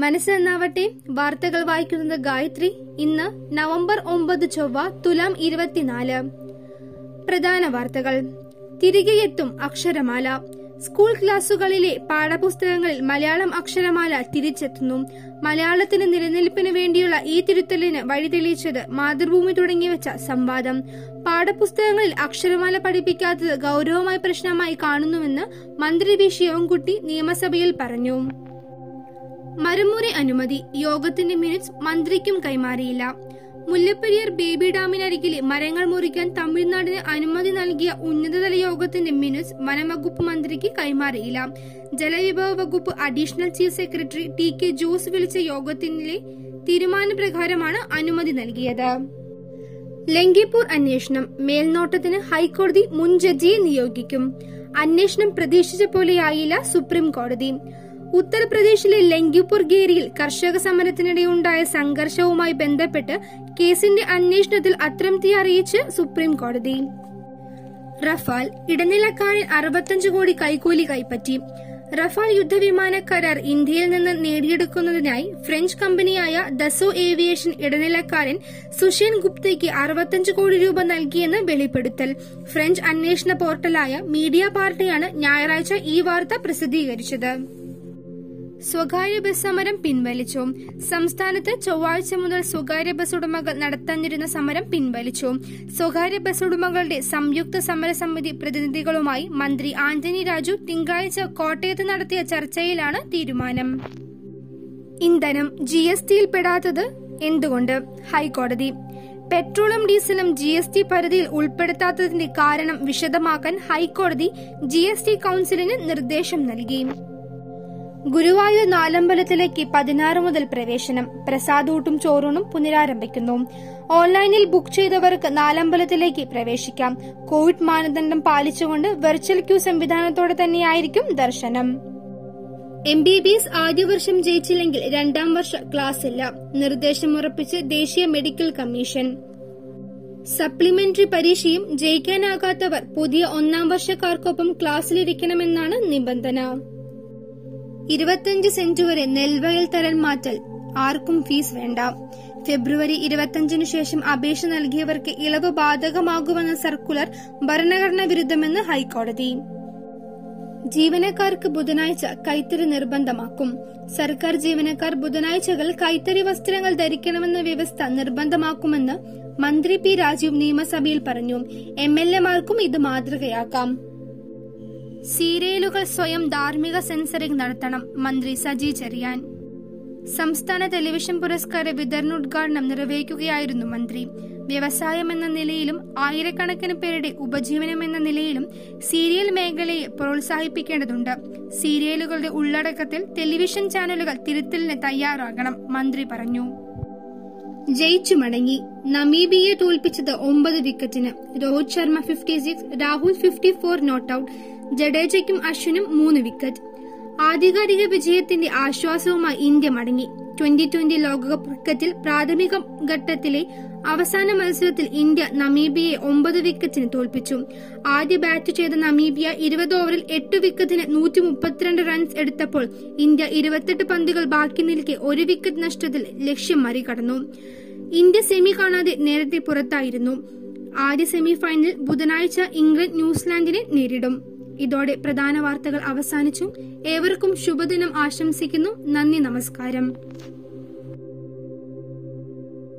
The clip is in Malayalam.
മനസ്സെന്നാവട്ടെ വാർത്തകൾ വായിക്കുന്നത് ഗായത്രി. ഇന്ന് നവംബർ ഒമ്പത് ചൊവ്വ തുലാം ഇരുപത്തിനാല്. പ്രധാന വാർത്തകൾ. തിരികെയെത്തും അക്ഷരമാല. സ്കൂൾ ക്ലാസുകളിലെ പാഠപുസ്തകങ്ങളിൽ മലയാളം അക്ഷരമാല തിരിച്ചെത്തുന്നു. മലയാളത്തിന് നിലനിൽപ്പിന് വേണ്ടിയുള്ള ഈ തിരുത്തലിന് വഴിതെളിയിച്ചത് മാതൃഭൂമി തുടങ്ങിവെച്ച സംവാദം. പാഠപുസ്തകങ്ങളിൽ അക്ഷരമാല പഠിപ്പിക്കാത്തത് ഗൗരവമായ പ്രശ്നമായി കാണുന്നുവെന്ന് മന്ത്രി വി. ശിവൻകുട്ടി നിയമസഭയിൽ പറഞ്ഞു. മരമുറി അനുമതി യോഗത്തിന്റെ മിനിറ്റ്സ് മന്ത്രിക്കും കൈമാറിയില്ല. മുല്ലപ്പെരിയാർ ബേബി ഡാമിനരികിലെ മരങ്ങൾ മുറിക്കാൻ തമിഴ്നാടിന് അനുമതി നൽകിയ ഉന്നതതല യോഗത്തിന്റെ മിനിറ്റ്സ് വനംവകുപ്പ് മന്ത്രിക്ക് കൈമാറിയില്ല. ജലവിഭവ വകുപ്പ് additional chief secretary T K Jose വിളിച്ച യോഗത്തിലെ തീരുമാനപ്രകാരമാണ് അനുമതി നൽകിയത്. ലങ്കിപ്പൂർ അന്വേഷണം മേൽനോട്ടത്തിന് ഹൈക്കോടതി മുൻ ജഡ്ജിയെ നിയോഗിക്കും. അന്വേഷണം പ്രതീക്ഷിച്ച പോലെയായില്ല സുപ്രീം കോടതി ഉത്തർപ്രദേശിലെ ലങ്കിപ്പൂർ ഗേരിയിൽ കർഷക സമരത്തിനിടെയുണ്ടായ സംഘർഷവുമായി ബന്ധപ്പെട്ട് കേസിന്റെ അന്വേഷണത്തിൽ അതൃപ്തി അറിയിച്ച് സുപ്രീം കോടതി റഫാൽ ഇടനിലക്കാരൻ അറുപത്തഞ്ച് കോടി കൈക്കൂലി കൈപ്പറ്റി. റഫാൽ യുദ്ധവിമാന കരാർ ഇന്ത്യയിൽ നിന്ന് നേടിയെടുക്കുന്നതിനായി ഫ്രഞ്ച് കമ്പനിയായ ദസോ ഏവിയേഷൻ ഇടനിലക്കാരൻ സുഷേൻ ഗുപ്തയ്ക്ക് അറുപത്തഞ്ച് കോടി രൂപ നൽകിയെന്ന് വെളിപ്പെടുത്തൽ. ഫ്രഞ്ച് അന്വേഷണ പോർട്ടലായ മീഡിയ പാർട്ടിയാണ് ഞായറാഴ്ച ഈ വാർത്ത പ്രസിദ്ധീകരിച്ചത്. സ്വകാര്യ ബസ് സമരം പിൻവലിച്ചു. സംസ്ഥാനത്ത് ചൊവ്വാഴ്ച മുതൽ സ്വകാര്യ ബസ് ഉടമകൾ നടത്താനിരുന്ന സമരം പിൻവലിച്ചു. സ്വകാര്യ ബസ് ഉടമകളുടെ സംയുക്ത സമരസമിതി പ്രതിനിധികളുമായി മന്ത്രി ആന്റണി രാജു തിങ്കളാഴ്ച കോട്ടയത്ത് നടത്തിയ ചർച്ചയിലാണ് തീരുമാനം. ഇന്ധനം ജി എസ് ടിയിൽ പെടാത്തത് എന്തുകൊണ്ട്? ഹൈക്കോടതി. പെട്രോളും ഡീസലും ജി എസ് ടി പരിധിയിൽ ഉൾപ്പെടുത്താത്തതിന്റെ കാരണം വിശദമാക്കാൻ ഹൈക്കോടതി ജി എസ് ടി കൌൺസിലിന് നിർദ്ദേശം നൽകി. ഗുരുവായൂർ നാലമ്പലത്തിലേക്ക് പതിനാറ് മുതൽ പ്രവേശനം. പ്രസാദൂട്ടും ചോറൂണും പുനരാരംഭിക്കുന്നു. ഓൺലൈനിൽ ബുക്ക് ചെയ്തവർക്ക് നാലമ്പലത്തിലേക്ക് പ്രവേശിക്കാം. കോവിഡ് മാനദണ്ഡം പാലിച്ചുകൊണ്ട് വെർച്വൽ ക്യൂ സംവിധാനത്തോടെ തന്നെയായിരിക്കും ദർശനം. എം ബി ബി എസ് ആദ്യ വർഷം ജയിച്ചില്ലെങ്കിൽ രണ്ടാം വർഷ ക്ലാസ് ഇല്ല. നിർദ്ദേശം ഉറപ്പിച്ച് ദേശീയ മെഡിക്കൽ കമ്മീഷൻ സപ്ലിമെന്ററി പരീക്ഷയും ജയിക്കാനാകാത്തവർ പുതിയ ഒന്നാം വർഷക്കാർക്കൊപ്പം ക്ലാസ്സിലിരിക്കണമെന്നാണ് നിബന്ധന. ഇരുപത്തിയഞ്ച് സെന്റ് വരെ നെൽവയൽ തരൽ മാറ്റൽ ആർക്കും ഫീസ് വേണ്ട. ഫെബ്രുവരി ഇരുപത്തിയഞ്ചിനു ശേഷം അപേക്ഷ നൽകിയവർക്ക് ഇളവ് ബാധകമാകുമെന്ന സർക്കുലർ ഭരണഘടനാ വിരുദ്ധമെന്ന് ഹൈക്കോടതി. ജീവനക്കാർക്ക് ബുധനാഴ്ച കൈത്തറി നിർബന്ധമാക്കും. സർക്കാർ ജീവനക്കാർ ബുധനാഴ്ചകൾ കൈത്തറി വസ്ത്രങ്ങൾ ധരിക്കണമെന്ന വ്യവസ്ഥ നിർബന്ധമാക്കുമെന്ന് മന്ത്രി പി രാജീവ് നിയമസഭയിൽ പറഞ്ഞു. എം എൽ എമാർക്കും ഇത് മാതൃകയാക്കാം. സീരിയലുകൾ സ്വയം ധാർമ്മിക സെൻസറിംഗ് നടത്തണം മന്ത്രി സജി ചെറിയാൻ. സംസ്ഥാന ടെലിവിഷൻ പുരസ്കാര വിതരണോദ്ഘാടനം നിർവഹിക്കുകയായിരുന്നു മന്ത്രി. വ്യവസായം എന്ന നിലയിലും ആയിരക്കണക്കിന് പേരുടെ ഉപജീവനം എന്ന നിലയിലും സീരിയൽ മേഖലയെ പ്രോത്സാഹിപ്പിക്കേണ്ടതുണ്ട്. സീരിയലുകളുടെ ഉള്ളടക്കത്തിൽ ടെലിവിഷൻ ചാനലുകൾ തിരുത്തലിന് തയ്യാറാകണം മന്ത്രി പറഞ്ഞു. ജയിച്ചു മടങ്ങി. നമീബിയെ തോൽപ്പിച്ചത് ഒമ്പത് വിക്കറ്റിന്. Rohit Sharma fifty six Rahul fifty four not out ജഡേജയ്ക്കും അശ്വിനും മൂന്ന് വിക്കറ്റ്. ആധികാരിക വിജയത്തിന്റെ ആശ്വാസവുമായി ഇന്ത്യ മടങ്ങി. ട്വന്റി ട്വന്റി ലോകകപ്പ് ക്രിക്കറ്റിൽ പ്രാഥമിക ഘട്ടത്തിലെ അവസാന മത്സരത്തിൽ ഇന്ത്യ നമീബിയയെ ഒമ്പത് വിക്കറ്റിന് തോൽപ്പിച്ചു. ആദ്യ ബാറ്റ് ചെയ്ത നമീബിയ ഇരുപത് ഓവറിൽ എട്ട് വിക്കറ്റിന് നൂറ്റി മുപ്പത്തിരണ്ട് റൺസ് എടുത്തപ്പോൾ ഇന്ത്യ ഇരുപത്തെട്ട് പന്തുകൾ ബാക്കി നിൽക്കെ ഒരു വിക്കറ്റ് നഷ്ടത്തിൽ ലക്ഷ്യം മറികടന്നു. ഇന്ത്യ സെമി കാണാതെ നേരത്തെ പുറത്തായിരുന്നു. ആദ്യ സെമി ഫൈനൽ ബുധനാഴ്ച ഇംഗ്ലണ്ട് ന്യൂസിലാൻഡിനെ നേരിടും. ഇതോടെ പ്രധാന വാർത്തകൾ അവസാനിച്ചു. ഏവർക്കും ശുഭദിനം ആശംസിക്കുന്നു. നന്ദി നമസ്കാരം.